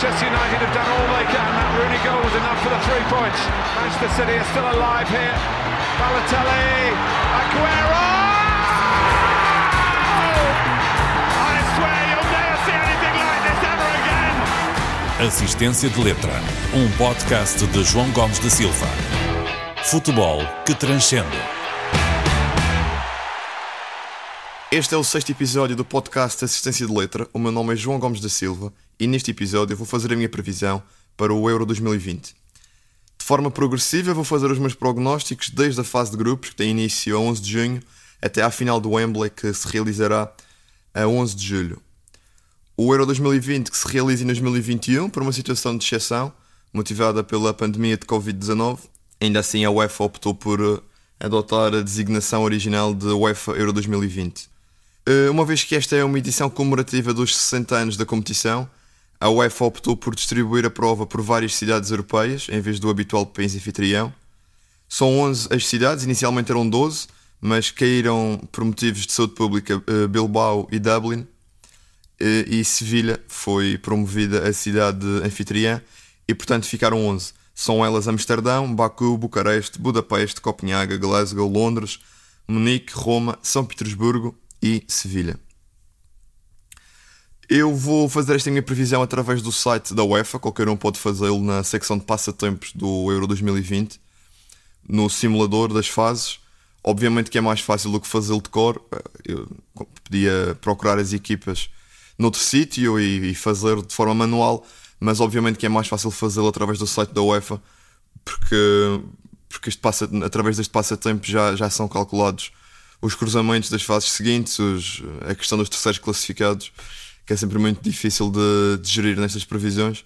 Manchester United have done all they can. That Rooney goal was enough for the three points. Manchester City are still alive here. Balotelli, Aguero! I swear you'll never see anything like this ever again. Assistência de Letra, um podcast de João Gomes da Silva. Futebol que transcende. Este é o sexto episódio do podcast Assistência de Letra. O meu nome é João Gomes da Silva e neste episódio vou fazer a minha previsão para o Euro 2020. De forma progressiva, vou fazer os meus prognósticos desde a fase de grupos, que tem início a 11 de junho, até à final do Wembley, que se realizará a 11 de julho. O Euro 2020, que se realiza em 2021, por uma situação de exceção, motivada pela pandemia de Covid-19, ainda assim a UEFA optou por eh, adotar a designação original de UEFA Euro 2020. Eh, Uma vez que esta é uma edição comemorativa dos 60 anos da competição, a UEFA optou por distribuir a prova por várias cidades europeias, em vez do habitual país anfitrião. São 11 as cidades, inicialmente eram 12, mas caíram por motivos de saúde pública eh, Bilbao e Dublin, eh, e Sevilha foi promovida a cidade anfitriã, e portanto ficaram 11. São elas Amsterdão, Baku, Bucareste, Budapeste, Copenhaga, Glasgow, Londres, Munique, Roma, São Petersburgo e Sevilha. Eu vou fazer esta minha previsão através do site da UEFA, qualquer um pode fazê-lo na secção de passatempos do Euro 2020, no simulador das fases. Obviamente que é mais fácil do que fazê-lo de cor. Eu podia procurar as equipas noutro sítio e, e fazer de forma manual, mas obviamente que é mais fácil fazê-lo através do site da UEFA, porque, porque este passa, através deste passatempo já, já são calculados os cruzamentos das fases seguintes, os, a questão dos terceiros classificados, que é sempre muito difícil de, de gerir nestas previsões.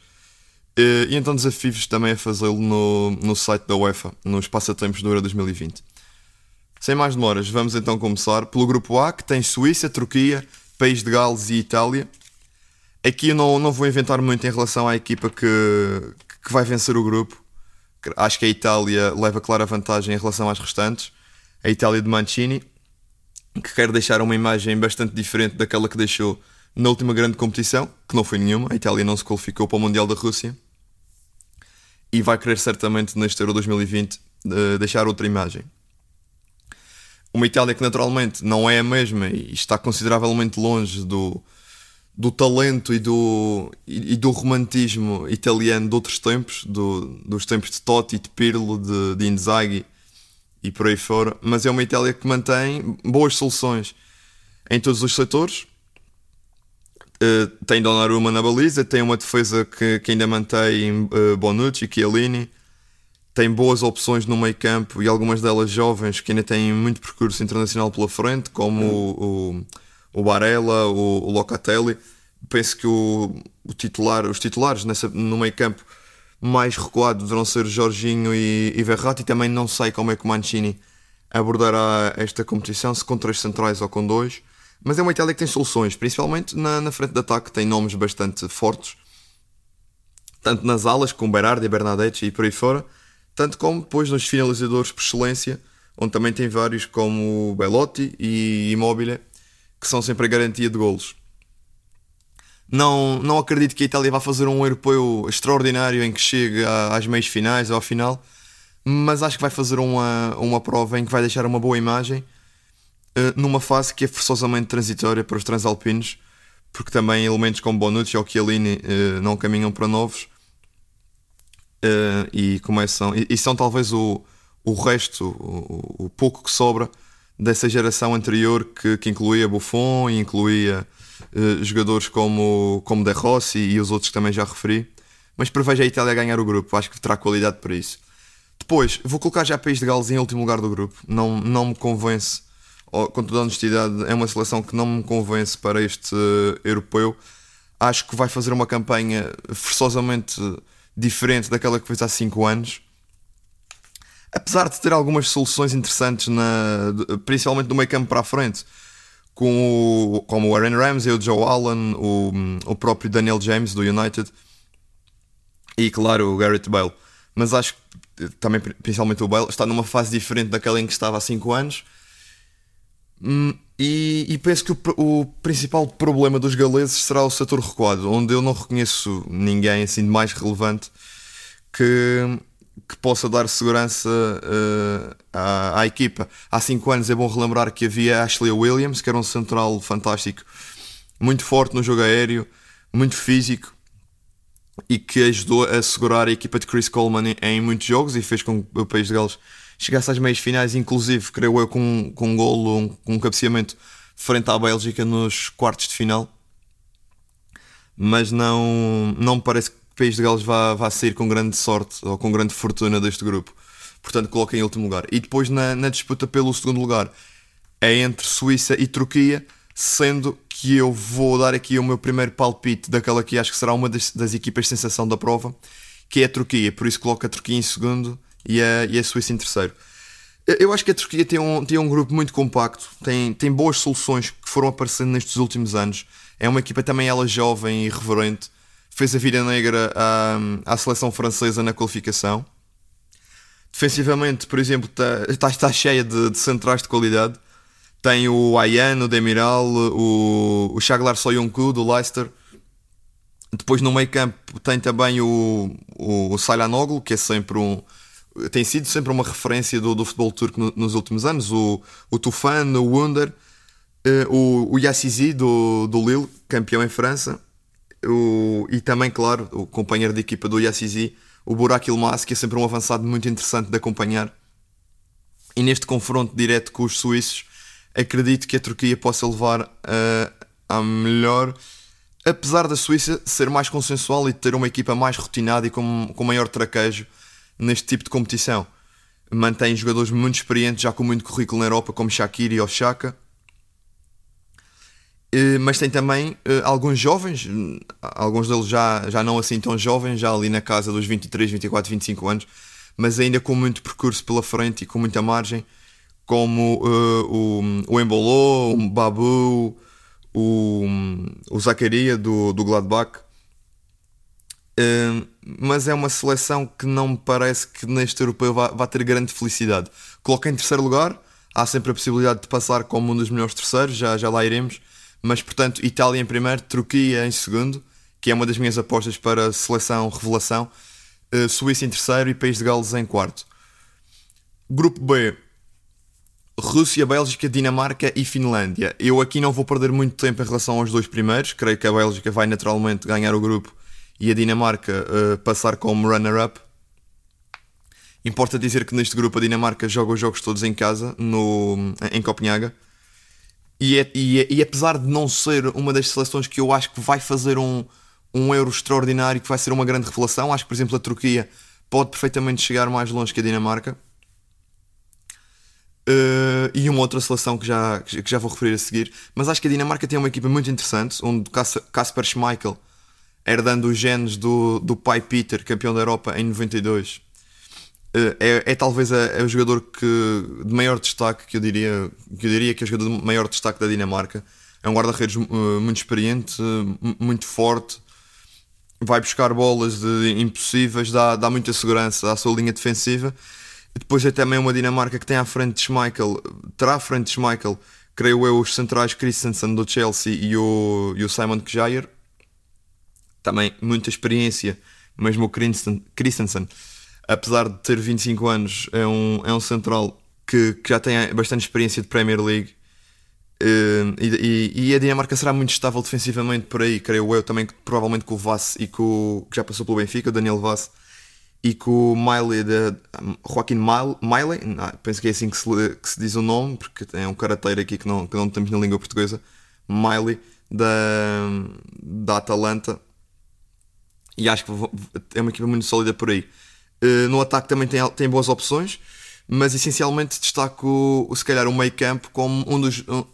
E, e então desafio-vos também a fazê-lo no, no site da UEFA, nos passatempos do Euro 2020. Sem mais demoras, vamos então começar pelo grupo A, que tem Suíça, Turquia, País de Gales e Itália. Aqui eu não, não vou inventar muito em relação à equipa que, que vai vencer o grupo. Acho que a Itália leva clara vantagem em relação às restantes. A Itália de Mancini, que quer deixar uma imagem bastante diferente daquela que deixou na última grande competição, que não foi nenhuma. A Itália não se qualificou para o Mundial da Rússia. E vai querer certamente neste Euro 2020 eh, deixar outra imagem. Uma Itália que naturalmente não é a mesma e está consideravelmente longe do, do talento e do, e do romantismo italiano de outros tempos, do, dos tempos de Totti, de Pirlo, de, de Inzaghi e por aí fora, mas é uma Itália que mantém boas soluções em todos os setores. Uh, tem Donnarumma na baliza, tem uma defesa que, que ainda mantém uh, Bonucci, Chiellini, tem boas opções no meio campo e algumas delas jovens que ainda têm muito percurso internacional pela frente, como o, o, o Barella, o, o Locatelli. Penso que o, o titular, os titulares nessa, no meio campo mais recuados deverão ser Jorginho e, e Verratti. Também não sei como é que o Mancini abordará esta competição, se com três centrais ou com dois. Mas é uma Itália que tem soluções, principalmente na, na frente de ataque, tem nomes bastante fortes, tanto nas alas, com Berardi, Bernadette e por aí fora, tanto como depois nos finalizadores por excelência, onde também tem vários como Belotti e Immobile, que são sempre a garantia de golos. Não, não acredito que a Itália vá fazer um europeu extraordinário em que chegue às meias finais ou à final, mas acho que vai fazer uma, uma prova em que vai deixar uma boa imagem Uh, numa fase que é forçosamente transitória para os transalpinos, porque também elementos como Bonucci ou Chiellini uh, não caminham para novos uh, e começam e, são talvez o, o resto, o, o, pouco que sobra dessa geração anterior que, que incluía Buffon e incluía jogadores como, como De Rossi e os outros que também já referi. Mas prevejo a Itália ganhar o grupo, acho que terá qualidade para isso. Depois, vou colocar já País de Gales em último lugar do grupo, não, não me convence com toda honestidade, é uma seleção que não me convence para este uh, europeu. Acho que vai fazer uma campanha forçosamente diferente daquela que fez há 5 anos. Apesar de ter algumas soluções interessantes, na, principalmente do meio campo para a frente, com o, como o Aaron Ramsey, o Joe Allen, o, o próprio Daniel James do United e, claro, o Garrett Bale. Mas acho que também, principalmente o Bale, está numa fase diferente daquela em que estava há 5 anos Hum, e, e, penso que o, o, principal problema dos galeses será o setor recuado, onde eu não reconheço ninguém assim de mais relevante que, que possa dar segurança uh, à, à, equipa. Há 5 anos é bom relembrar que havia Ashley Williams, que era um central fantástico, muito forte no jogo aéreo, muito físico e que ajudou a segurar a equipa de Chris Coleman em, em muitos jogos e fez com que o País de Gales chegasse às meias finais, inclusive, creio eu, com, com um golo, um, com um cabeceamento frente à Bélgica nos quartos de final. Mas não, não me parece que País de Gales vá, vá sair com grande sorte ou com grande fortuna deste grupo. Portanto, coloquem em último lugar. E depois na, na disputa pelo segundo lugar é entre Suíça e Turquia, sendo que eu vou dar aqui o meu primeiro palpite daquela que acho que será uma das, das equipas de sensação da prova, que é a Turquia. Por isso coloco a Turquia em segundo e a, e a Suíça em terceiro. Eu acho que a Turquia tem um, tem um grupo muito compacto, tem, tem boas soluções que foram aparecendo nestes últimos anos. É uma equipa também ela jovem e irreverente. Fez a vida negra à, à seleção francesa na qualificação. Defensivamente, por exemplo, está, está, está cheia de, de, centrais de qualidade. Tem o Ayan, o Demiral, o, o Shaglar Soyuncu do Leicester. Depois no meio campo tem também o, o, o Saylanoglu, que é sempre um, tem sido sempre uma referência do, do futebol turco no, nos últimos anos. O, o Tufan, o Wunder, uh, o, o Yassizi do, do Lille, campeão em França, o, e também, claro, o companheiro de equipa do Yassizi, o Burak Ilmaz, que é sempre um avançado muito interessante de acompanhar. E neste confronto direto com os suíços, acredito que a Turquia possa levar uh, a melhor apesar da Suíça ser mais consensual e ter uma equipa mais rotinada e com, com maior traquejo neste tipo de competição. Mantém jogadores muito experientes, já com muito currículo na Europa, como Shakiri ou Chaka. Mas tem também eh, alguns jovens, alguns deles já, já não assim tão jovens, já ali na casa dos 23, 24, 25 anos, mas ainda com muito percurso pela frente e com muita margem, como uh, o, o Embolô, o Babu, o, o Zacaria do, do Gladbach, Uh, mas é uma seleção que não me parece que neste europeu vá, vá, ter grande felicidade. Coloca em terceiro lugar, há sempre a possibilidade de passar como um dos melhores terceiros, já, já lá iremos. Mas portanto, Itália em primeiro, Turquia em segundo, que é uma das minhas apostas para seleção revelação, uh, Suíça em terceiro e País de Gales em quarto. Grupo B, Rússia, Bélgica, Dinamarca e Finlândia. Eu aqui não vou perder muito tempo em relação aos dois primeiros, creio que a Bélgica vai naturalmente ganhar o grupo e a Dinamarca uh, passar como runner-up. Importa dizer que neste grupo a Dinamarca joga os jogos todos em casa, no, em Copenhaga. E, é, e, é, e apesar de não ser uma das seleções que eu acho que vai fazer um, um euro extraordinário, que vai ser uma grande revelação, acho que, por exemplo, a Turquia pode perfeitamente chegar mais longe que a Dinamarca. Uh, e uma outra seleção que já, que já vou referir a seguir. Mas acho que a Dinamarca tem uma equipa muito interessante, onde Kasper Schmeichel herdando os genes do, do pai Peter, campeão da Europa em 92. Eh, é, é talvez a, é o jogador que, de maior destaque que eu diria que eu diria que é o jogador de maior destaque da Dinamarca. É um guarda-redes uh, muito experiente, uh, muito forte, vai buscar bolas de impossíveis, dá, dá muita segurança à sua linha defensiva. E depois é também uma Dinamarca que tem à frente de Schmeichel, terá à frente de Schmeichel, creio eu, os centrais Christensen do Chelsea e o, e o Simon Kjaer, também muita experiência, mesmo o Christensen, apesar de ter 25 anos, é um, é um central que, que já tem bastante experiência de Premier League. Uh, e, e, a Dinamarca será muito estável defensivamente por aí, creio eu, também provavelmente com o Vass e com que já passou pelo Benfica, o Daniel Vass, e com o Miley, de, Joaquim Miley, penso que é assim que se, que se, diz o nome, porque é um carateiro aqui que não, que não temos na língua portuguesa, Miley, da, da Atalanta, e acho que é uma equipa muito sólida por aí. Uh, no ataque também tem, tem boas opções, mas essencialmente destaco se calhar o meio campo como um dos, um,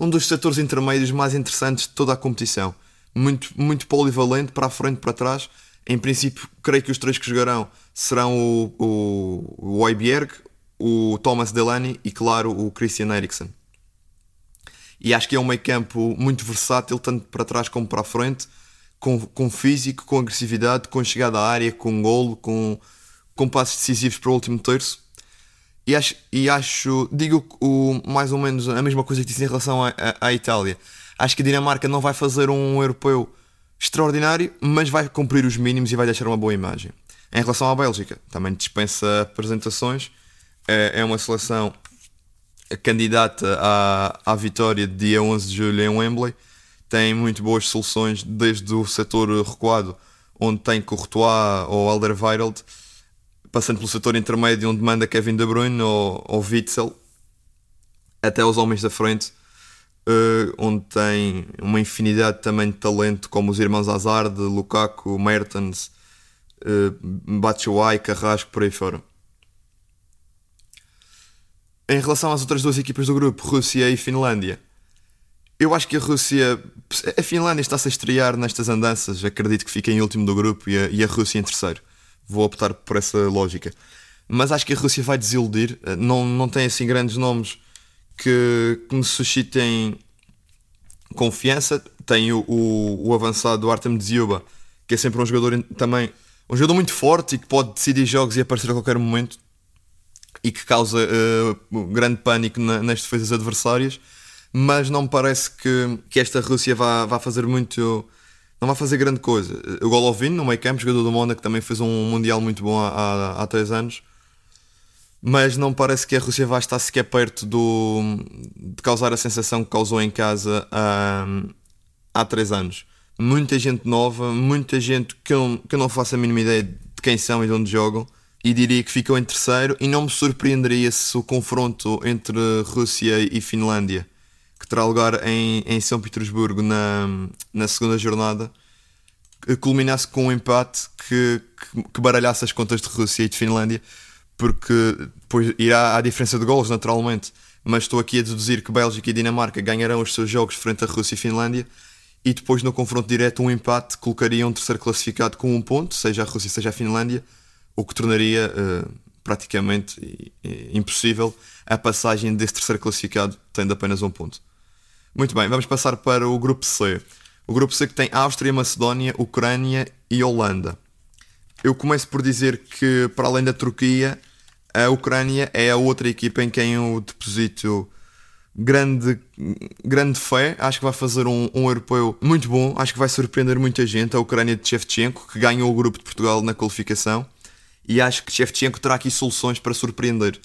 um dos setores intermédios mais interessantes de toda a competição. Muito, muito polivalente, para a frente, para trás. Em princípio, creio que os três que jogarão serão o, o, o Oibjerg, o Thomas Delaney e, claro, o Christian Eriksen. E acho que é um meio campo muito versátil, tanto para trás como para a frente com, com físico, com agressividade, com chegada à área, com golo, com, com passos decisivos para o último terço. E acho, e acho digo o, mais ou menos a mesma coisa que disse em relação à, Itália. Acho que a Dinamarca não vai fazer um europeu extraordinário, mas vai cumprir os mínimos e vai deixar uma boa imagem. Em relação à Bélgica, também dispensa apresentações. É, é uma seleção candidata à, à vitória de dia 11 de julho em Wembley. Tem muito boas soluções, desde o setor recuado, onde tem Courtois ou Alderweireld, passando pelo setor intermédio, onde manda Kevin De Bruyne ou, ou Witzel, até os homens da frente, uh, onde tem uma infinidade também de talento, como os irmãos Hazard, Lukaku, Mertens, uh, Batshuayi, Carrasco, por aí fora. Em relação às outras duas equipas do grupo, Rússia e Finlândia, eu acho que a Rússia. A Finlândia está-se a estrear nestas andanças. Acredito que fica em último do grupo e a, e a Rússia em terceiro. Vou optar por essa lógica. Mas acho que a Rússia vai desiludir. Não, não tem assim grandes nomes que, que me suscitem confiança. Tem o, o, o avançado Artem Dziuba, que é sempre um jogador também. Um jogador muito forte e que pode decidir jogos e aparecer a qualquer momento e que causa uh, grande pânico na, nas defesas adversárias, mas não me parece que, que esta Rússia vá, vá fazer muito. Não vai fazer grande coisa. O Golovin, no meio campo, jogador do Mónaco, também fez um Mundial muito bom há, há, três anos. Mas não parece que a Rússia vá estar sequer perto do, de causar a sensação que causou em casa há, há três anos. Muita gente nova, muita gente que eu, que eu não faço a mínima ideia de quem são e de onde jogam e diria que ficou em terceiro e não me surpreenderia se o confronto entre Rússia e Finlândia, terá lugar em, em São Petersburgo na, na segunda jornada, culminasse com um empate que, que, que, baralhasse as contas de Rússia e de Finlândia, porque depois irá à diferença de golos naturalmente, mas estou aqui a deduzir que Bélgica e Dinamarca ganharão os seus jogos frente a Rússia e Finlândia e depois no confronto direto um empate colocaria um terceiro classificado com um ponto, seja a Rússia seja a Finlândia, o que tornaria uh, praticamente impossível a passagem desse terceiro classificado, tendo apenas um ponto. Muito bem, vamos passar para o grupo C. O grupo C que tem Áustria, Macedónia, Ucrânia e Holanda. Eu começo por dizer que, para além da Turquia, a Ucrânia é a outra equipa em quem eu deposito grande, grande fé. Acho que vai fazer um, um europeu muito bom. Acho que vai surpreender muita gente. A Ucrânia de Shevchenko, que ganhou o grupo de Portugal na qualificação e acho que Shevchenko terá aqui soluções para surpreender.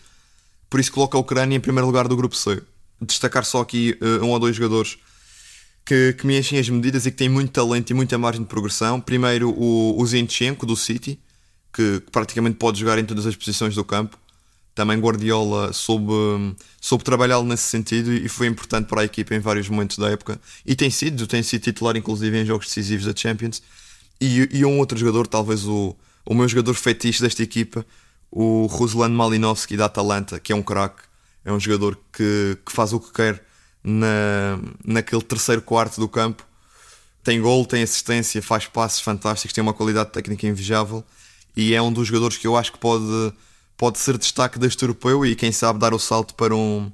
Por isso coloca a Ucrânia em primeiro lugar do grupo C. Destacar só aqui uh, um ou dois jogadores que, que, me enchem as medidas e que têm muito talento e muita margem de progressão. Primeiro o, o Zinchenko do City, que, que, praticamente pode jogar em todas as posições do campo. Também Guardiola soube, soube trabalhá-lo nesse sentido e foi importante para a equipa em vários momentos da época. E tem sido, tem sido titular inclusive em jogos decisivos da Champions. E, e um outro jogador, talvez o, o meu jogador fetiche desta equipa, o Ruslan Malinovski da Atalanta, que é um craque, é um jogador que, que faz o que quer na, naquele terceiro quarto do campo. Tem gol, tem assistência, faz passes fantásticos, tem uma qualidade técnica invejável e é um dos jogadores que eu acho que pode, pode ser destaque deste europeu e quem sabe dar o salto para um,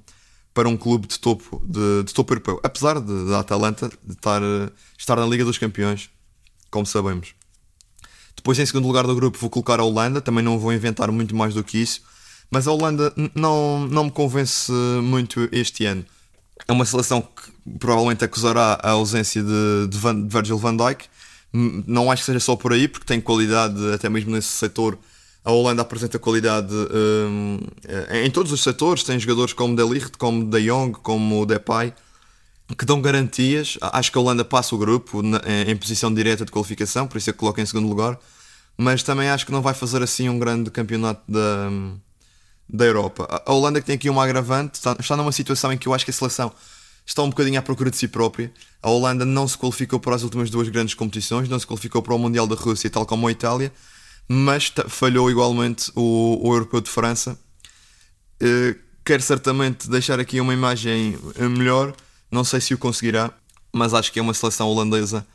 para um clube de topo, de, de topo europeu. Apesar da Atalanta de estar, estar na Liga dos Campeões, como sabemos. Depois, em segundo lugar do grupo, vou colocar a Holanda. Também não vou inventar muito mais do que isso. Mas a Holanda não, não me convence muito este ano. É uma seleção que provavelmente acusará a ausência de, de, Van, de Virgil van Dijk. Não acho que seja só por aí, porque tem qualidade até mesmo nesse setor. A Holanda apresenta qualidade um, em todos os setores. Tem jogadores como De Ligt, como De Jong, como Depay, que dão garantias. Acho que a Holanda passa o grupo em posição direta de qualificação, por isso é que coloca em segundo lugar mas também acho que não vai fazer assim um grande campeonato da, da Europa. A Holanda que tem aqui uma agravante, está, está numa situação em que eu acho que a seleção está um bocadinho à procura de si própria. A Holanda não se qualificou para as últimas duas grandes competições, não se qualificou para o Mundial da Rússia, tal como a Itália, mas falhou igualmente o, o Europeu de França. Uh, quero certamente deixar aqui uma imagem melhor, não sei se o conseguirá, mas acho que é uma seleção holandesa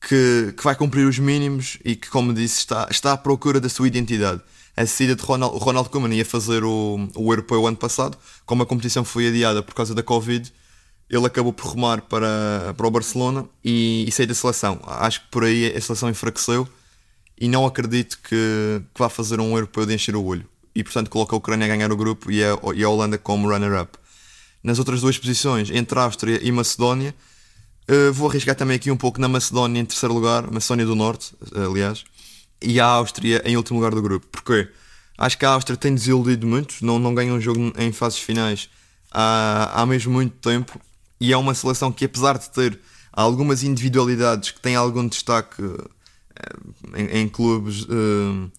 que, que vai cumprir os mínimos e que, como disse, está, está à procura da sua identidade. A saída de Ronald, Ronald Koeman ia fazer o, o europeu ano passado, como a competição foi adiada por causa da Covid, ele acabou por rumar para, para o Barcelona e, e sair da seleção. Acho que por aí a seleção enfraqueceu e não acredito que, que vá fazer um europeu de encher o olho. e portanto coloca a Ucrânia a ganhar o grupo e a, e a Holanda como runner-up. Nas outras duas posições, entre Áustria e Macedónia, uh, vou arriscar também aqui um pouco na Macedónia em terceiro lugar, Macedónia do Norte, aliás, e a Áustria em último lugar do grupo. Porquê? Acho que a Áustria tem desiludido muito, não, não ganha um jogo em fases finais há, há mesmo muito tempo e é uma seleção que, apesar de ter algumas individualidades que têm algum destaque eh, em, em clubes uh,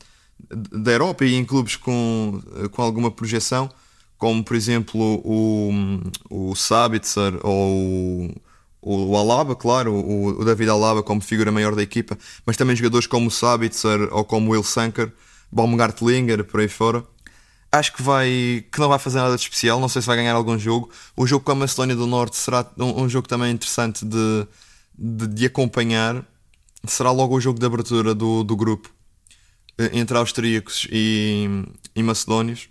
da Europa e em clubes com, com alguma projeção, como por exemplo o, o Sabitzer ou o, o Alaba, claro, o, o, David Alaba como figura maior da equipa, mas também jogadores como o Sabitzer ou como o Will Sanker, Baumgartlinger, por aí fora acho que vai que não vai fazer nada de especial. Não sei se vai ganhar algum jogo. O jogo com a Macedónia do Norte será um, um jogo também interessante de, de, de, acompanhar. Será logo o jogo de abertura do, do grupo eh, entre austríacos e, e macedónios.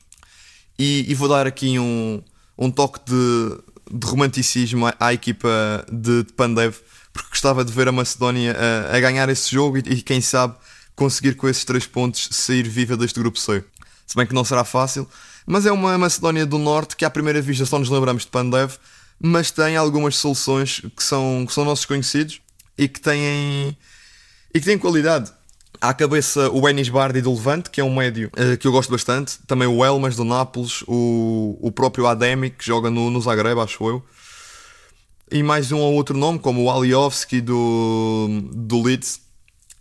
E, e, vou dar aqui um, um toque de, de romanticismo à, à equipa de, de, Pandev, porque gostava de ver a Macedónia a, a ganhar esse jogo e, e, quem sabe conseguir com esses três pontos sair viva deste grupo C se bem que não será fácil, mas é uma Macedónia do Norte que à primeira vista só nos lembramos de Pandev, mas tem algumas soluções que são, que são nossos conhecidos e que têm, e que têm qualidade. À cabeça o Enis Bardi do Levante, que é um médio uh, que eu gosto bastante. Também o Elmas do Nápoles, o, o próprio Ademi, que joga no, no Zagreb, acho eu. E mais um ou outro nome, como o Aliovski do, do Leeds.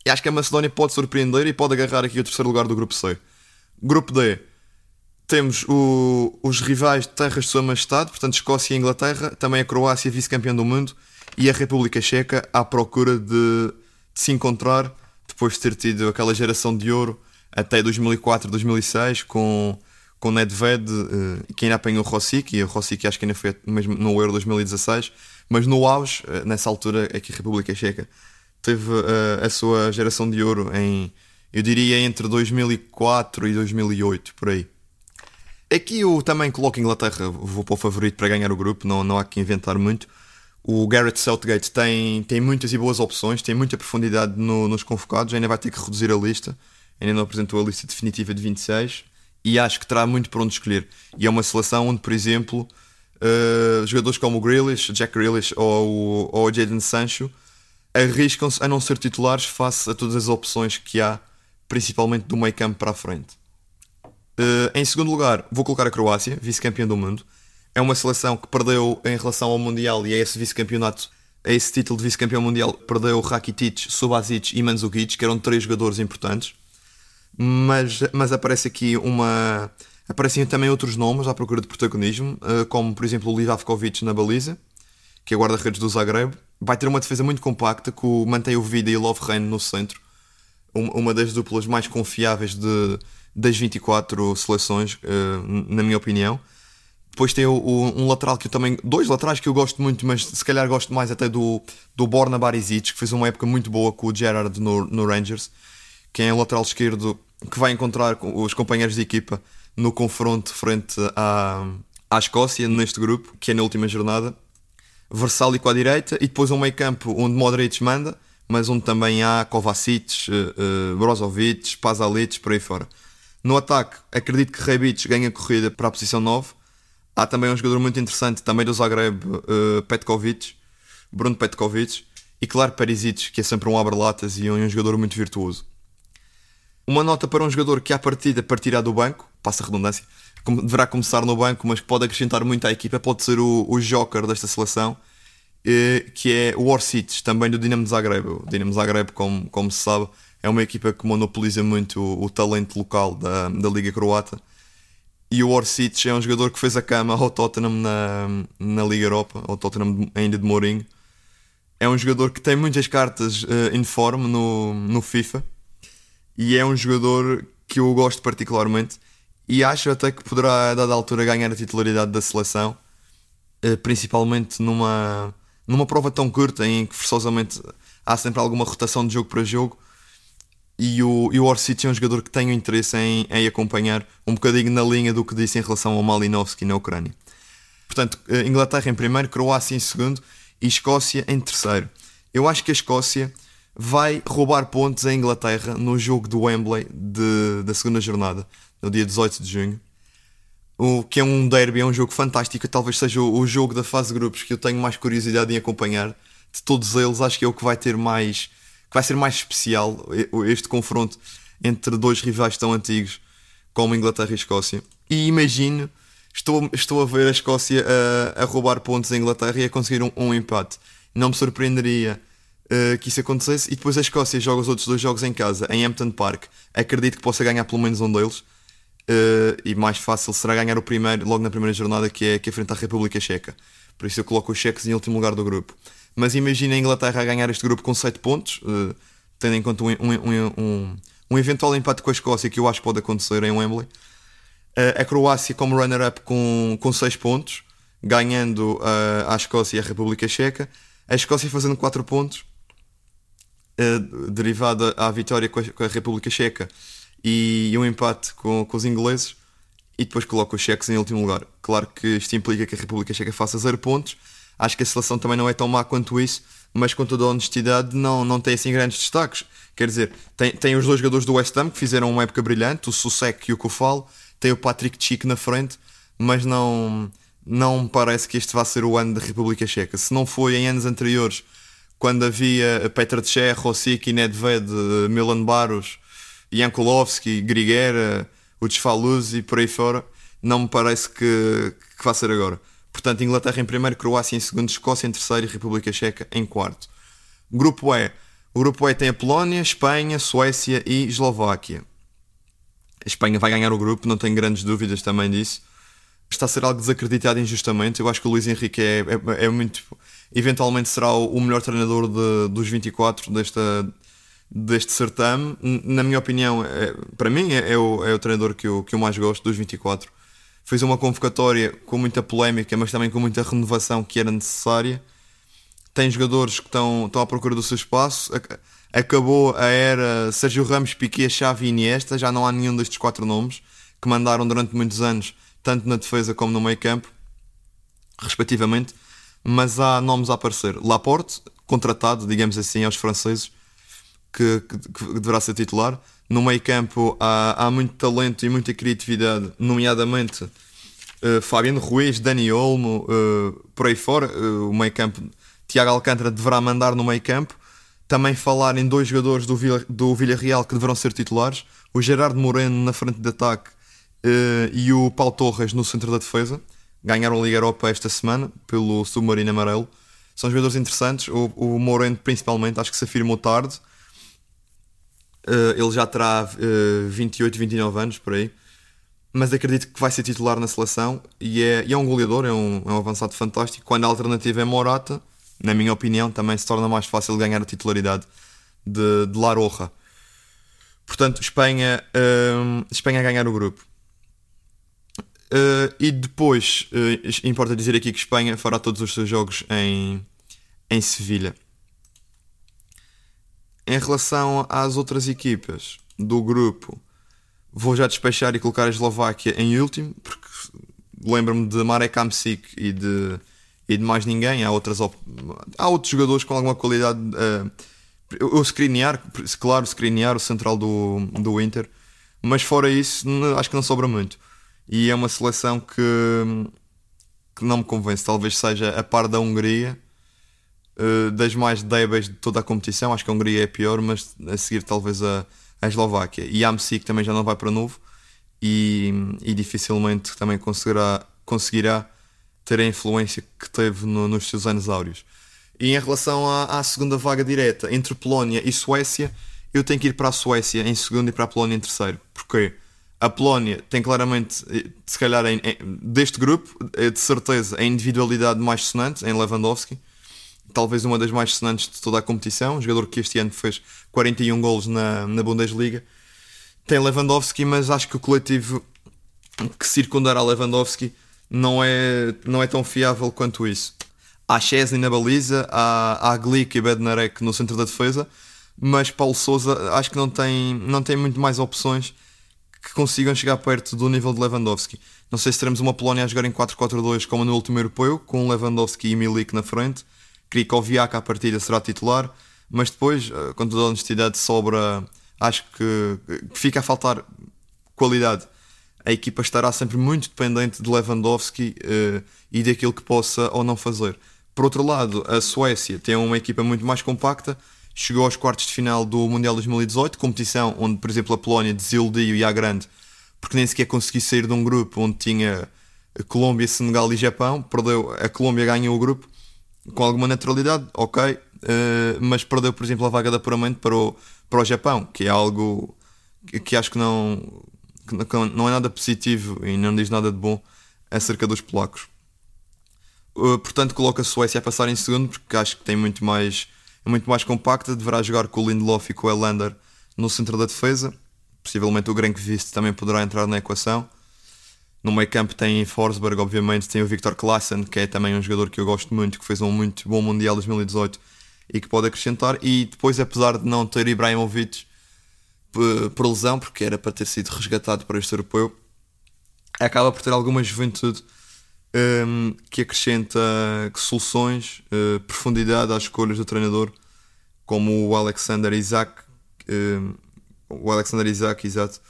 E acho que a Macedónia pode surpreender e pode agarrar aqui o terceiro lugar do grupo C. Grupo D, temos o, os rivais de terras de Sua Majestade, portanto Escócia e Inglaterra, também a Croácia, vice-campeã do mundo, e a República Checa à procura de, de, se encontrar depois de ter tido aquela geração de ouro até 2004, 2006 com, com Nedved, uh, que ainda apanhou o Rosic, e o Rosic acho que ainda foi mesmo no Euro 2016, mas no auge, uh, nessa altura, é que a República Checa teve uh, a sua geração de ouro em eu diria entre 2004 e 2008, por aí. Aqui eu também coloco a Inglaterra, vou para o favorito para ganhar o grupo, não, não há que inventar muito. O Garrett Southgate tem, tem muitas e boas opções, tem muita profundidade no, nos convocados, ainda vai ter que reduzir a lista, ainda não apresentou a lista definitiva de 26 e acho que terá muito para onde escolher. E é uma seleção onde, por exemplo, uh, jogadores como o Grealish, Jack Grealish ou, ou o Jadon Sancho arriscam-se a não ser titulares face a todas as opções que há principalmente do meio campo para a frente. Uh, em segundo lugar, vou colocar a Croácia, vice-campeã do mundo. É uma seleção que perdeu em relação ao Mundial e a esse vice-campeonato, a esse título de vice-campeão mundial, perdeu Rakitic, Subasic e Mandzukic, que eram três jogadores importantes. Mas, mas aparece aqui uma. Aparecem também outros nomes à procura de protagonismo, uh, como por exemplo o Livavkovic na baliza, que é guarda-redes do Zagreb. Vai ter uma defesa muito compacta, que mantém o Vida e o Lovren no centro uma das duplas mais confiáveis de, das 24 seleções, uh, na minha opinião. Depois tem o, o, um lateral que eu também. Dois laterais que eu gosto muito, mas se calhar gosto mais até do, do Borna Barisic, que fez uma época muito boa com o Gerard no, no Rangers, que é o lateral esquerdo que vai encontrar os companheiros de equipa no confronto frente à, à Escócia, neste grupo, que é na última jornada. Versálico à direita e depois um meio campo onde Modric manda mas onde também há Kovacic, uh, Brozovic, Pazalic, por aí fora. No ataque, acredito que Rebic ganha corrida para a posição 9. Há também um jogador muito interessante, também do Zagreb, uh, Petkovic, Bruno Petkovic, e claro, Perisic, que é sempre um abre-latas e um, jogador muito virtuoso. Uma nota para um jogador que à partida partirá do banco, passa a redundância, deverá começar no banco, mas pode acrescentar muito à equipa, pode ser o, o joker desta seleção, eh, que é o Orsic, também do Dinamo Zagreb. O Dinamo Zagreb, como, como se sabe, é uma equipa que monopoliza muito o, o talento local da, da Liga Croata. E o Orsic é um jogador que fez a cama ao Tottenham na, na Liga Europa, ao Tottenham ainda de Mourinho. É um jogador que tem muitas cartas uh, in form no, no FIFA. E é um jogador que eu gosto particularmente. E acho até que poderá, a dada altura, ganhar a titularidade da seleção, uh, principalmente numa, numa prova tão curta em que forçosamente há sempre alguma rotação de jogo para jogo e o, e o Orsic é um jogador que tenho interesse em, em acompanhar um bocadinho na linha do que disse em relação ao Malinovski na Ucrânia. Portanto, eh, Inglaterra em primeiro, Croácia em segundo e Escócia em terceiro. Eu acho que a Escócia vai roubar pontos à Inglaterra no jogo do Wembley de, da segunda jornada no dia 18 de junho. O que é um derby, é um jogo fantástico, talvez seja o, o jogo da fase de grupos que eu tenho mais curiosidade em acompanhar. De todos eles, acho que é o que vai ter mais, vai ser mais especial este confronto entre dois rivais tão antigos como Inglaterra e Escócia. E imagino, estou, estou a ver a Escócia a, a roubar pontos à Inglaterra e a conseguir um, um empate. Não me surpreenderia uh, que isso acontecesse. E depois a Escócia joga os outros dois jogos em casa, em Hampton Park. Acredito que possa ganhar pelo menos um deles. Uh, e mais fácil será ganhar o primeiro logo na primeira jornada que é, que é frente à República Checa. Por isso eu coloco os cheques em último lugar do grupo. Mas imagina a Inglaterra a ganhar este grupo com 7 pontos, uh, tendo em conta um, um, um, um, eventual empate com a Escócia que eu acho que pode acontecer em Wembley. Uh, a Croácia como runner-up com, com 6 pontos, ganhando uh, a Escócia e a República Checa. A Escócia fazendo 4 pontos, derivada à vitória com a, com a República Checa e um empate com, com os ingleses e depois coloca os cheques em último lugar. Claro que isto implica que a República Checa faça zero pontos. Acho que a seleção também não é tão má quanto isso, mas com toda a honestidade não, não tem assim grandes destaques. Quer dizer, tem, tem os dois jogadores do West Ham que fizeram uma época brilhante, o Susek e o Kofal, tem o Patrick Chic na frente, mas não, não parece que este vá ser o ano da República Checa. Se não foi em anos anteriores, quando havia Petr Cech, Rosic, Nedved, Milan Baros Jankulovski, Griguera, o Desfaluz e por aí fora, não me parece que, que vá ser agora. Portanto, Inglaterra em primeiro, Croácia em segundo, Escócia em terceiro e República Checa em quarto. Grupo E. O grupo E tem a Polónia, Espanha, Suécia e Eslováquia. A Espanha vai ganhar o grupo, não tenho grandes dúvidas também disso. Está a ser algo desacreditado injustamente. Eu acho que o Luís Henrique é, é, é muito. Eventualmente será o melhor treinador de, dos 24 desta, deste certame. Na minha opinião, é, para mim, é, é, o, é o treinador que eu, que eu mais gosto dos 24. Fez uma convocatória com muita polémica, mas também com muita renovação que era necessária. Tem jogadores que estão, estão à procura do seu espaço. Acabou a era Sérgio Ramos, Piquet, Xavi e Iniesta. Já não há nenhum destes quatro nomes que mandaram durante muitos anos, tanto na defesa como no meio campo, respectivamente. Mas há nomes a aparecer. Laporte, contratado, digamos assim, aos franceses que, que, que deverá ser titular. No meio campo há, há muito talento e muita criatividade, nomeadamente uh, Fabiano Ruiz, Dani Olmo, uh, por aí fora. Uh, o meio campo, Tiago Alcântara deverá mandar no meio campo. Também falar em dois jogadores do, Vila, do Villarreal que deverão ser titulares: o Gerardo Moreno na frente de ataque e o Paulo Torres no centro da defesa. Ganharam a Liga Europa esta semana pelo Submarino Amarelo. São jogadores interessantes. O, o Moreno, principalmente, acho que se afirmou tarde Uh, ele já terá uh, 28, 29 anos por aí, mas acredito que vai ser titular na seleção e é, e é um goleador, é um, é um avançado fantástico. Quando a alternativa é Morata, na minha opinião, também se torna mais fácil ganhar a titularidade de, de La Roja. Portanto, Espanha, uh, Espanha a ganhar o grupo. Uh, e depois, uh, importa dizer aqui que Espanha fará todos os seus jogos em, em Sevilha. Em relação às outras equipas do grupo, vou já despechar e colocar a Eslováquia em último, porque lembro-me de Marek Hamsik e de, e de mais ninguém. Há, outras há outros jogadores com alguma qualidade. Uh, o Skriniar, claro, Skriniar, o central do, do Inter, mas fora isso, acho que não sobra muito. E é uma seleção que, que não me convence. Talvez seja a par da Hungria uh, das mais débeis de toda a competição. Acho que a Hungria é pior, mas a seguir talvez a, a Eslováquia. E a Amsic também já não vai para novo e, e dificilmente também conseguirá, conseguirá ter a influência que teve no, nos seus anos áureos. E em relação à, à, segunda vaga direta entre Polónia e Suécia, eu tenho que ir para a Suécia em segundo e para a Polónia em terceiro. Porquê? A Polónia tem claramente, eh, se calhar, em, em, deste grupo, eh, de certeza, a individualidade mais sonante em Lewandowski talvez uma das mais sonantes de toda a competição, um jogador que este ano fez 41 golos na, na Bundesliga. Tem Lewandowski, mas acho que o coletivo que circundará Lewandowski não é, não é tão fiável quanto isso. Há Chesney na baliza, há, há Glick e Bednarek no centro da defesa, mas Paulo Souza acho que não tem, não tem muito mais opções que consigam chegar perto do nível de Lewandowski. Não sei se teremos uma Polónia a jogar em 4-4-2 como no último europeu, com Lewandowski e Milik na frente, Krikoviak à partida será titular, mas depois, eh, com toda a honestidade, sobra. Acho que, que fica a faltar qualidade a equipa estará sempre muito dependente de Lewandowski uh, e daquilo que possa ou não fazer. Por outro lado, a Suécia tem uma equipa muito mais compacta, chegou aos quartos de final do Mundial 2018, competição onde, por exemplo, a Polónia desiludiu e grande, porque nem sequer conseguiu sair de um grupo onde tinha Colômbia, Senegal e Japão. Perdeu, a Colômbia ganhou o grupo com alguma naturalidade, ok, uh, mas perdeu, por exemplo, a vaga de apuramento para o, para o Japão, que é algo que, que acho que não, que não é nada positivo e não diz nada de bom acerca dos polacos. Uh, portanto, coloca a Suécia a passar em segundo, porque acho que tem muito mais, é muito mais compacta. Deverá jogar com o Lindelof e com o Elander no centro da defesa. Possivelmente o Grenkvist também poderá entrar na equação. No meio campo tem Forsberg, obviamente, tem o Victor Klassen, que é também um jogador que eu gosto muito, que fez um muito bom Mundial 2018 e que pode acrescentar. E depois, apesar de não ter Ibrahimovic por lesão, porque era para ter sido resgatado para este europeu, acaba por ter alguma juventude um, que acrescenta soluções, uh, profundidade às escolhas do treinador, como o Alexander Isaac, um, o Alexander Isaac, exato,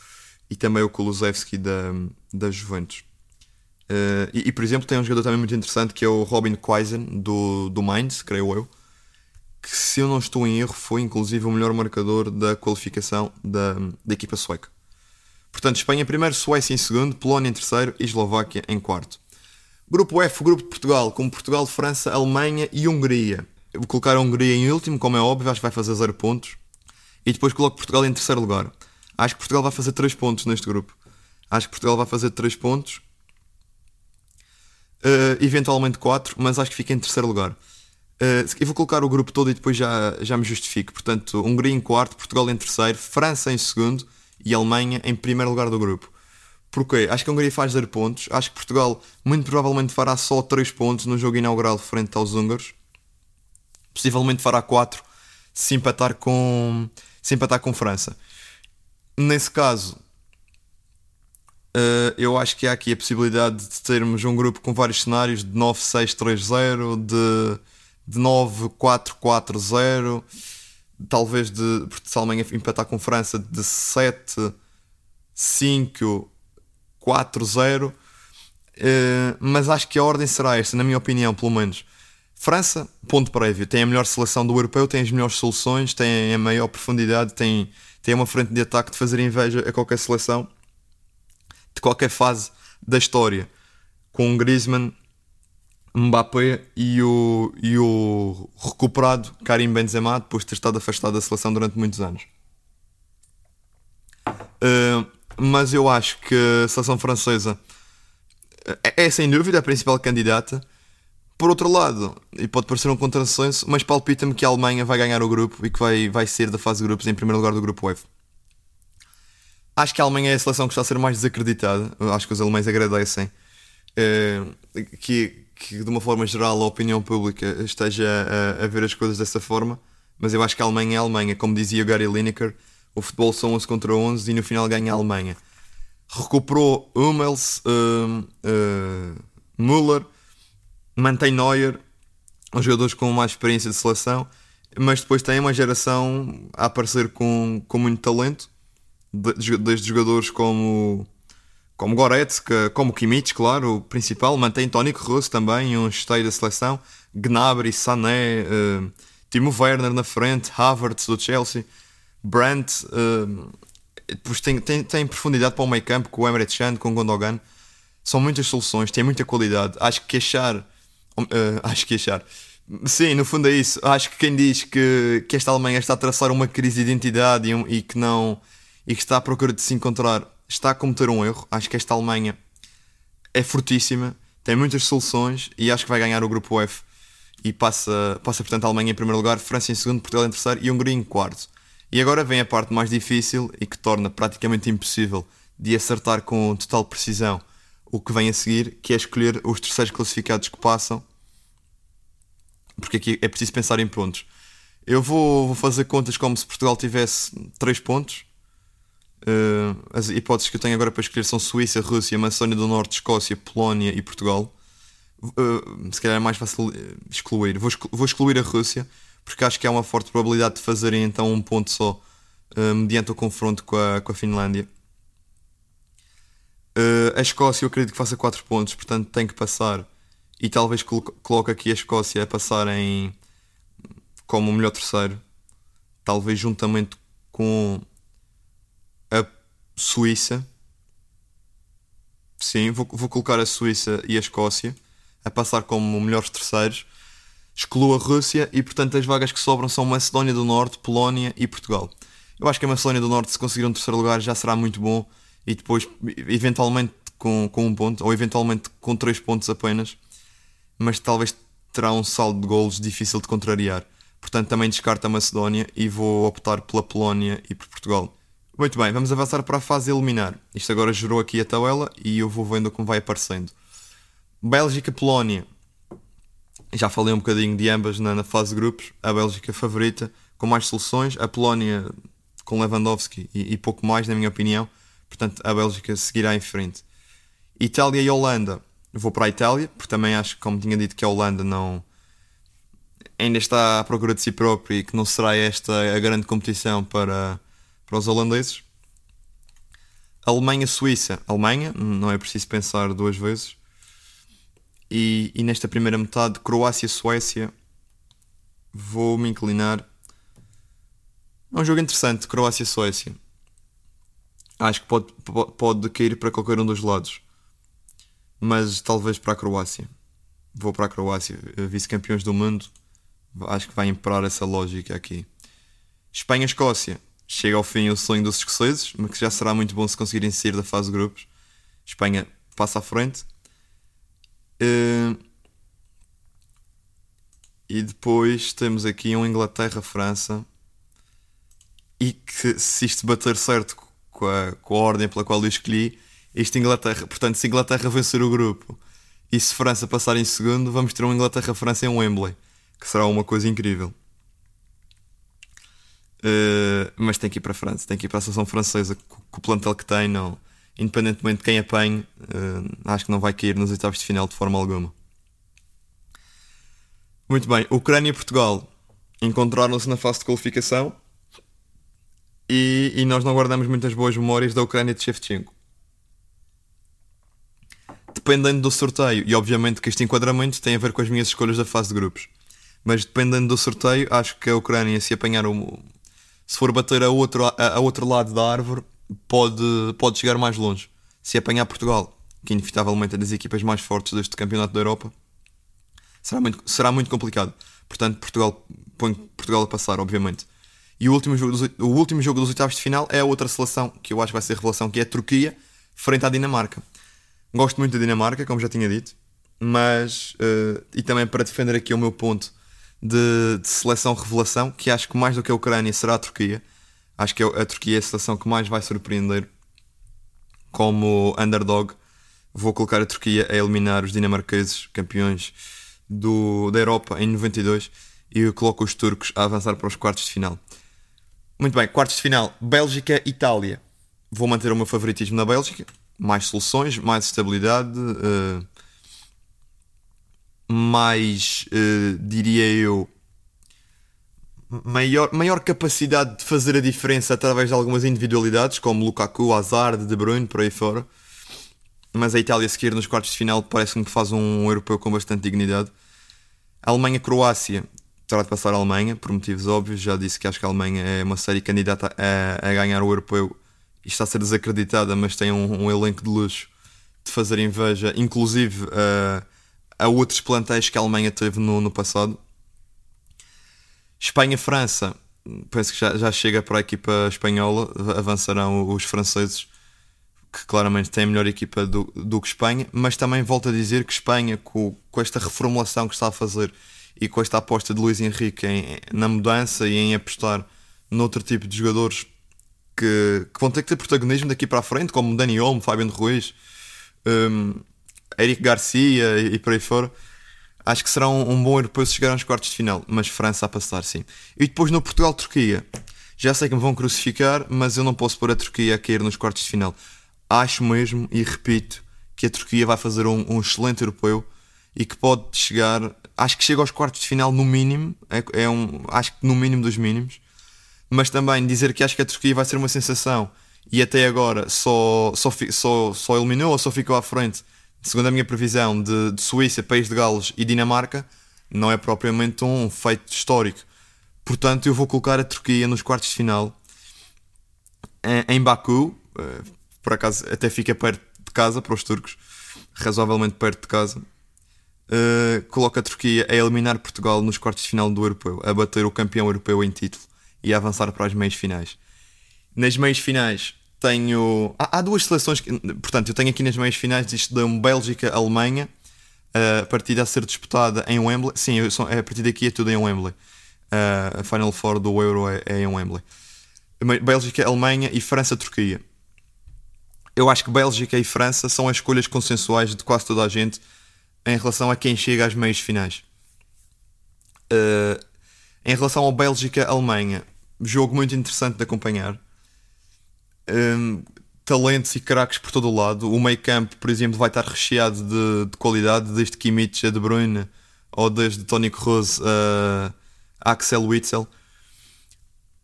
e também o Kulusevski da, da Juventus. Uh, e, e, por exemplo, tem um jogador também muito interessante que é o Robin Quaisen do, do Mainz, creio eu, que se eu não estou em erro foi inclusive o melhor marcador da qualificação da, da equipa sueca. Portanto, Espanha em primeiro, Suécia em segundo, Polónia em terceiro e Eslováquia em quarto. Grupo F, grupo de Portugal, com Portugal, França, Alemanha e Hungria. Eu vou colocar a Hungria em último, como é óbvio, acho que vai fazer 0 pontos. E depois coloco Portugal em terceiro lugar. Acho que Portugal vai fazer 3 pontos neste grupo. Acho que Portugal vai fazer 3 pontos. Uh, eventualmente 4, mas acho que fica em terceiro lugar. Uh, eu vou colocar o grupo todo e depois já, já me justifico. Portanto, Hungria em quarto, Portugal em terceiro, França em segundo e Alemanha em primeiro lugar do grupo. Porquê? Acho que a Hungria faz 0 pontos. Acho que Portugal muito provavelmente fará só 3 pontos no jogo inaugural frente aos húngaros. Possivelmente fará 4 se empatar com, se empatar com França. Nesse caso, Uh, eu acho que há aqui a possibilidade de termos um grupo com vários cenários de 9-6-3-0, de, de 9-4-4-0, talvez de se a Alemanha empatar com França de 7-5-4-0. Uh, mas acho que a ordem será esta, na minha opinião, pelo menos. França, ponto prévio, tem a melhor seleção do europeu, tem as melhores soluções, tem a maior profundidade, tem, tem uma frente de ataque de fazer inveja a qualquer seleção de qualquer fase da história, com Griezmann, Mbappé e o, e o recuperado Karim Benzema depois de ter estado afastado da seleção durante muitos anos. Uh, mas eu acho que a seleção francesa é, é sem dúvida a principal candidata. Por outro lado, e pode parecer um contrassenso, mas palpita-me que a Alemanha vai ganhar o grupo e que vai, vai ser da fase de grupos em primeiro lugar do grupo F. Acho que a Alemanha é a seleção que está a ser mais desacreditada. Acho que os alemães agradecem uh, que, que, de uma forma geral, a opinião pública esteja a, a, ver as coisas dessa forma. Mas eu acho que a Alemanha é a Alemanha. Como dizia o Gary Lineker, o futebol são 11 contra 11 e no final ganha a Alemanha. Recuperou Hummels, uh, uh, Müller, mantém Neuer, os jogadores com mais experiência de seleção, mas depois tem uma geração a aparecer com, com muito talento desde jogadores como como Goretzka, como Kimmich, claro, o principal, mantém Toni Kroos também, um esteio da seleção, Gnabry, Sané, uh, Timo Werner na frente, Havertz do Chelsea, Brandt, uh, depois tem, tem, tem profundidade para o meio campo com o Emre Can, com o Gondogan, são muitas soluções, tem muita qualidade, acho que achar, uh, acho que achar, sim, no fundo é isso, acho que quem diz que, que esta Alemanha está a traçar uma crise de identidade e, um, e que não e que está à procura de se encontrar, está a cometer um erro. Acho que esta Alemanha é fortíssima, tem muitas soluções e acho que vai ganhar o grupo F e passa, passa portanto a Alemanha em primeiro lugar, França em segundo, Portugal em terceiro e Hungria em quarto. E agora vem a parte mais difícil e que torna praticamente impossível de acertar com total precisão o que vem a seguir, que é escolher os terceiros classificados que passam, porque aqui é preciso pensar em pontos. Eu vou, vou fazer contas como se Portugal tivesse 3 pontos Uh, as hipóteses que eu tenho agora para escolher são Suíça, Rússia, Macedónia do Norte, Escócia, Polónia e Portugal. Uh, se calhar é mais fácil eh, excluir. Vou, vou, excluir a Rússia porque acho que há uma forte probabilidade de fazerem então um ponto só uh, mediante o confronto com a, com a Finlândia. Uh, a Escócia eu acredito que faça 4 pontos, portanto tem que passar. E talvez coloque aqui a Escócia a passar em como o melhor terceiro. Talvez juntamente com a Suíça. Sim, vou, vou colocar a Suíça e a Escócia a passar como melhores terceiros. Excluo a Rússia e, portanto, as vagas que sobram são Macedónia do Norte, Polónia e Portugal. Eu acho que a Macedónia do Norte, se conseguir um terceiro lugar, já será muito bom e depois, eventualmente, com, com um ponto, ou eventualmente com três pontos apenas, mas talvez terá um saldo de golos difícil de contrariar. Portanto, também descarto a Macedónia e vou optar pela Polónia e por Portugal. Muito bem, vamos avançar para a fase eliminar. Isto agora gerou aqui a tabela e eu vou vendo como vai aparecendo. Bélgica-Polónia. Já falei um bocadinho de ambas na, na, fase de grupos. A Bélgica favorita, com mais soluções. A Polónia com Lewandowski e, e pouco mais, na minha opinião. Portanto, a Bélgica seguirá em frente. Itália e Holanda. Vou para a Itália, porque também acho, como tinha dito, que a Holanda não ainda está à procura de si própria e que não será esta a grande competição para, para os holandeses. Alemanha-Suíça. Alemanha, não é preciso pensar duas vezes. E, e nesta primeira metade, Croácia-Suécia, vou me inclinar. É um jogo interessante, Croácia-Suécia. Acho que pode, pode, cair para qualquer um dos lados. Mas talvez para a Croácia. Vou para a Croácia, vice-campeões do mundo acho que vai imperar essa lógica aqui. Espanha-Escócia. Chega ao fim o sonho dos escoceses, mas que já será muito bom se conseguirem sair da fase de grupos. Espanha passa à frente. Uh, e depois temos aqui um Inglaterra-França. E que se isto bater certo com a, com a ordem pela qual eu escolhi, isto Inglaterra. Portanto, se Inglaterra vencer o grupo e se França passar em segundo, vamos ter um Inglaterra-França em Wembley que será uma coisa incrível. Uh, mas tem que ir para a França, tem que ir para a seleção francesa com, com o plantel que tem, não, independentemente de quem apanhe, uh, acho que não vai cair nos oitavos de final de forma alguma. Muito bem, Ucrânia e Portugal encontraram-se na fase de qualificação e, e, nós não guardamos muitas boas memórias da Ucrânia de Shevchenko. Dependendo do sorteio, e obviamente que este enquadramento tem a ver com as minhas escolhas da fase de grupos mas dependendo do sorteio, acho que a Ucrânia, se apanhar um. Se for bater a outro, a, a outro lado da árvore, pode, pode chegar mais longe. Se apanhar Portugal, que inevitavelmente é das equipas mais fortes deste campeonato da Europa, será muito, será muito complicado. Portanto, Portugal põe Portugal a passar, obviamente. E o último, jogo dos, o último jogo dos oitavos de final é a outra seleção, que eu acho que vai ser revelação, que é a Turquia, frente à Dinamarca. Gosto muito da Dinamarca, como já tinha dito, mas. Uh, e também para defender aqui o meu ponto de, de, seleção revelação, que acho que mais do que a Ucrânia será a Turquia. Acho que a Turquia é a seleção que mais vai surpreender como underdog. Vou colocar a Turquia a eliminar os dinamarqueses, campeões do, da Europa em 92, e eu coloco os turcos a avançar para os quartos de final. Muito bem, quartos de final, Bélgica-Itália. Vou manter o meu favoritismo na Bélgica. Mais soluções, mais estabilidade. Uh, mais, uh, diria eu, maior, maior capacidade de fazer a diferença através de algumas individualidades, como Lukaku, Hazard, De Bruyne, por aí fora. Mas a Itália seguir nos quartos de final parece-me que faz um europeu com bastante dignidade. Alemanha-Croácia terá de passar a Alemanha, por motivos óbvios. Já disse que acho que a Alemanha é uma série candidata a, a ganhar o europeu e está a ser desacreditada, mas tem um, um elenco de luxo de fazer inveja, inclusive. Uh, a outros plantéis que a Alemanha teve no, no passado. Espanha-França, penso que já, já chega para a equipa espanhola, avançarão os franceses, que claramente têm a melhor equipa do, do que Espanha, mas também volto a dizer que Espanha, com, com esta reformulação que está a fazer e com esta aposta de Luís Henrique em, na mudança e em apostar noutro tipo de jogadores que, que, vão ter que ter protagonismo daqui para a frente, como Dani Olmo, Fabiano Ruiz, um, Eric Garcia e, e por aí fora. Acho que será um, um bom europeu se chegar aos quartos de final, mas França a passar, sim. E depois no Portugal-Turquia. Já sei que me vão crucificar, mas eu não posso pôr a Turquia a cair nos quartos de final. Acho mesmo, e repito, que a Turquia vai fazer um, um excelente europeu e que pode chegar. Acho que chega aos quartos de final no mínimo, é, é um, acho que no mínimo dos mínimos. Mas também dizer que acho que a Turquia vai ser uma sensação e até agora só, só, só, só eliminou ou só ficou à frente, segundo a minha previsão, de, de Suíça, País de Gales e Dinamarca, não é propriamente um feito histórico. Portanto, eu vou colocar a Turquia nos quartos de final em, em Baku, eh, por acaso até fica perto de casa para os turcos, razoavelmente perto de casa. Uh, coloca a Turquia a eliminar Portugal nos quartos de final do Europeu, a bater o campeão europeu em título e a avançar para as meias finais. Nas meias finais tenho. Há, há duas seleções, que... portanto, eu tenho aqui nas meias finais isto da Bélgica-Alemanha, a partida a ser disputada em Wembley. Sim, é a partir daqui é tudo em Wembley. Uh, a Final Four do Euro é, é em Wembley. Bélgica, Alemanha e França-Turquia. Eu acho que Bélgica e França são as escolhas consensuais de quase toda a gente em relação a quem chega às meias finais. Uh, em relação ao Bélgica-Alemanha, jogo muito interessante de acompanhar. Um, talentos e craques por todo o lado. O meio campo, por exemplo, vai estar recheado de, de qualidade, desde Kimmich a De Bruyne, ou desde Toni Kroos a Axel Witzel.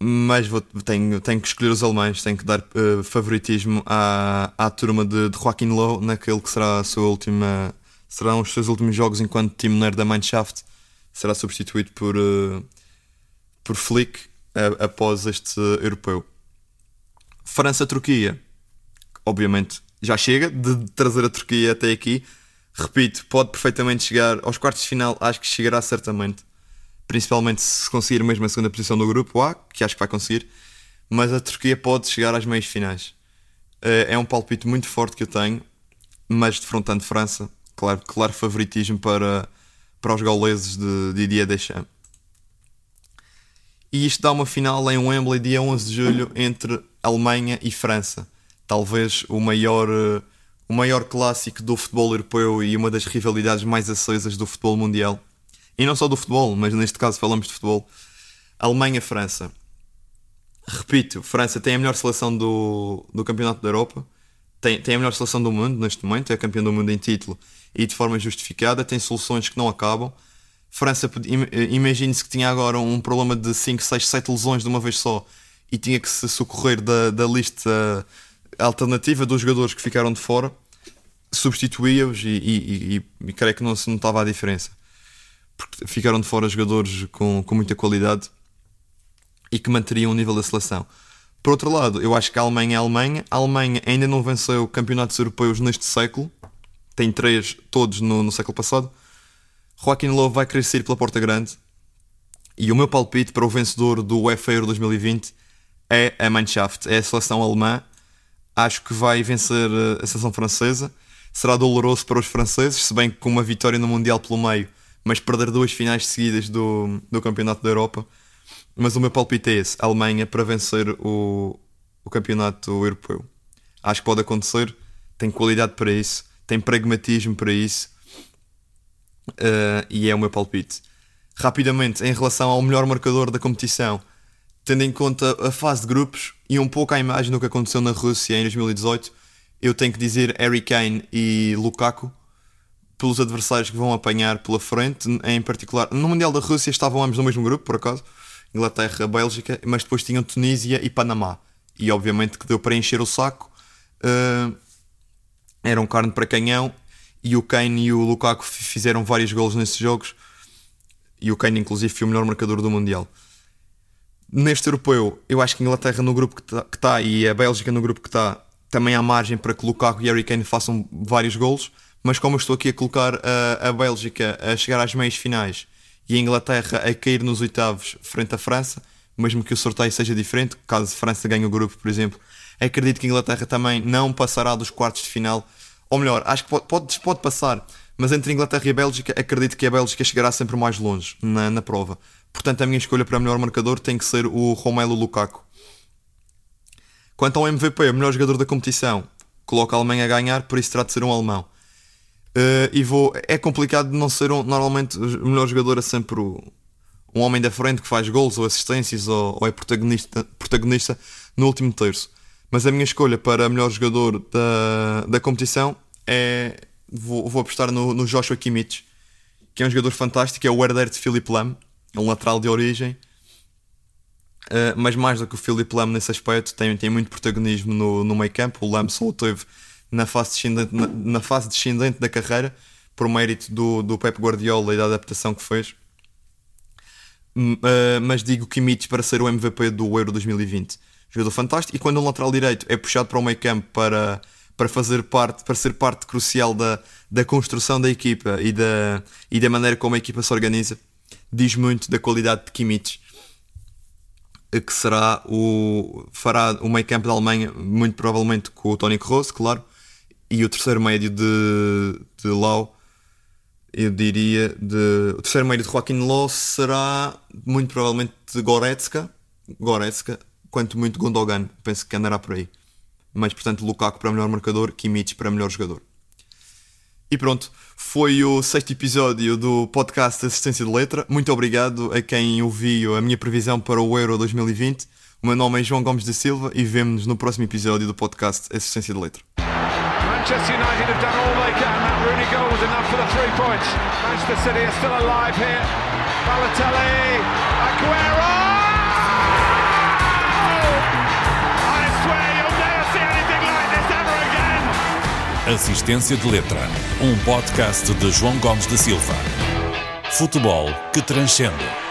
Mas vou, tenho, tenho que escolher os alemães, tenho que dar uh, favoritismo à, à turma de, de Joaquim Low naquele que será a sua última serão os seus últimos jogos enquanto timoneiro da Mannschaft. Será substituído por, uh, por Flick uh, após este europeu. França-Turquia, obviamente já chega de trazer a Turquia até aqui. Repito, pode perfeitamente chegar aos quartos de final, acho que chegará certamente. Principalmente se conseguir mesmo a segunda posição do grupo A, que acho que vai conseguir. Mas a Turquia pode chegar às meias finais. Uh, é um palpite muito forte que eu tenho, mas defrontando França, claro, claro favoritismo para, para os gauleses de Didier Deschamps. E isto dá uma final em Wembley dia 11 de julho entre Alemanha e França. Talvez o maior, o maior clássico do futebol europeu e uma das rivalidades mais acesas do futebol mundial. E não só do futebol, mas neste caso falamos de futebol. Alemanha-França. Repito, França tem a melhor seleção do, do Campeonato da Europa. Tem, tem a melhor seleção do mundo neste momento, é campeão do mundo em título e de forma justificada, tem soluções que não acabam. França, imagine-se que tinha agora um problema de 5, 6, 7 lesões de uma vez só e tinha que se socorrer da, da lista alternativa dos jogadores que ficaram de fora, substituía-os e, e, e, e, creio que não se notava a diferença. Porque ficaram de fora jogadores com, com muita qualidade e que manteriam o nível da seleção. Por outro lado, eu acho que a Alemanha é a Alemanha. A Alemanha ainda não venceu campeonatos europeus neste século, tem três todos no, no século passado. Joaquim Lowe vai querer sair pela porta grande. E o meu palpite para o vencedor do UEFA Euro 2020 é a Mannschaft, é a seleção alemã. Acho que vai vencer eh, a seleção francesa. Será doloroso para os franceses, se bem que com uma vitória no Mundial pelo meio, mas perder duas finais seguidas do, do Campeonato da Europa. Mas o meu palpite é esse: a Alemanha para vencer o, o Campeonato Europeu. Acho que pode acontecer, tem qualidade para isso tem pragmatismo para isso uh, e é o meu palpite. Rapidamente, em relação ao melhor marcador da competição, tendo em conta a fase de grupos e um pouco a imagem do que aconteceu na Rússia em 2018, eu tenho que dizer Harry Kane e Lukaku pelos adversários que vão apanhar pela frente, em particular no Mundial da Rússia estavam ambos no mesmo grupo, por acaso, Inglaterra, Bélgica, mas depois tinham Tunísia e Panamá. E obviamente que deu para encher o saco. Uh, eram carne para canhão e o Kane e o Lukaku fizeram vários gols nesses jogos e o Kane inclusive foi o melhor marcador do Mundial. Neste europeu, eu acho que a Inglaterra no grupo que está tá, e a Bélgica no grupo que está também há margem para que Lukaku e Harry Kane façam vários gols, mas como eu estou aqui a colocar a, a Bélgica a chegar às meias finais e a Inglaterra a cair nos oitavos frente à França, mesmo que o sorteio seja diferente, caso a França ganhe o grupo, por exemplo, Acredito que a Inglaterra também não passará dos quartos de final. Ou melhor, acho que pode, pode, pode passar, mas entre Inglaterra e a Bélgica, acredito que a Bélgica chegará sempre mais longe na, na prova. Portanto, a minha escolha para melhor marcador tem que ser o Romelu Lukaku. Quanto ao MVP, o melhor jogador da competição, coloca a Alemanha a ganhar, por isso terá de ser um alemão. Uh, e vou. É complicado não ser um. Normalmente, o melhor jogador é sempre o, um homem da frente que faz gols ou assistências ou, ou é protagonista, protagonista no último terço. Mas a minha escolha para melhor jogador da, da competição é. Vou, vou apostar no, no Joshua Kimmich, que é um jogador fantástico, é o herdeiro de Philip Lam, é um lateral de origem. Uh, mas mais do que o Philip Lam nesse aspecto, tem, tem muito protagonismo no, no meio campo. O Lam só o teve na fase descendente, na, na, fase descendente da carreira, por mérito do, do Pep Guardiola e da adaptação que fez. Uh, mas digo Kimmich para ser o MVP do Euro 2020. Jogador fantástico. E quando o lateral direito é puxado para o meio campo para, para fazer parte, para ser parte crucial da, da construção da equipa e da, e da maneira como a equipa se organiza, diz muito da qualidade de Kimmich que será o fará o meio campo da Alemanha muito provavelmente com o Toni Kroos, claro e o terceiro médio de, de Lau eu diria de o terceiro médio de Joaquim Low será muito provavelmente de Goretzka Goretzka, quanto muito Gundogan penso que andará por aí mas portanto Lukaku para melhor marcador Kimmich para melhor jogador e pronto, foi o sexto episódio do podcast Assistência de Letra. Muito obrigado a quem ouviu a minha previsão para o Euro 2020. O meu nome é João Gomes da Silva e vemo-nos no próximo episódio do podcast Assistência de Letra. Manchester United have done all they can. That Rooney goal was enough for the three points. Manchester City are still alive here. Balotelli, Aguero! Assistência de Letra, um podcast de João Gomes da Silva. Futebol que transcende.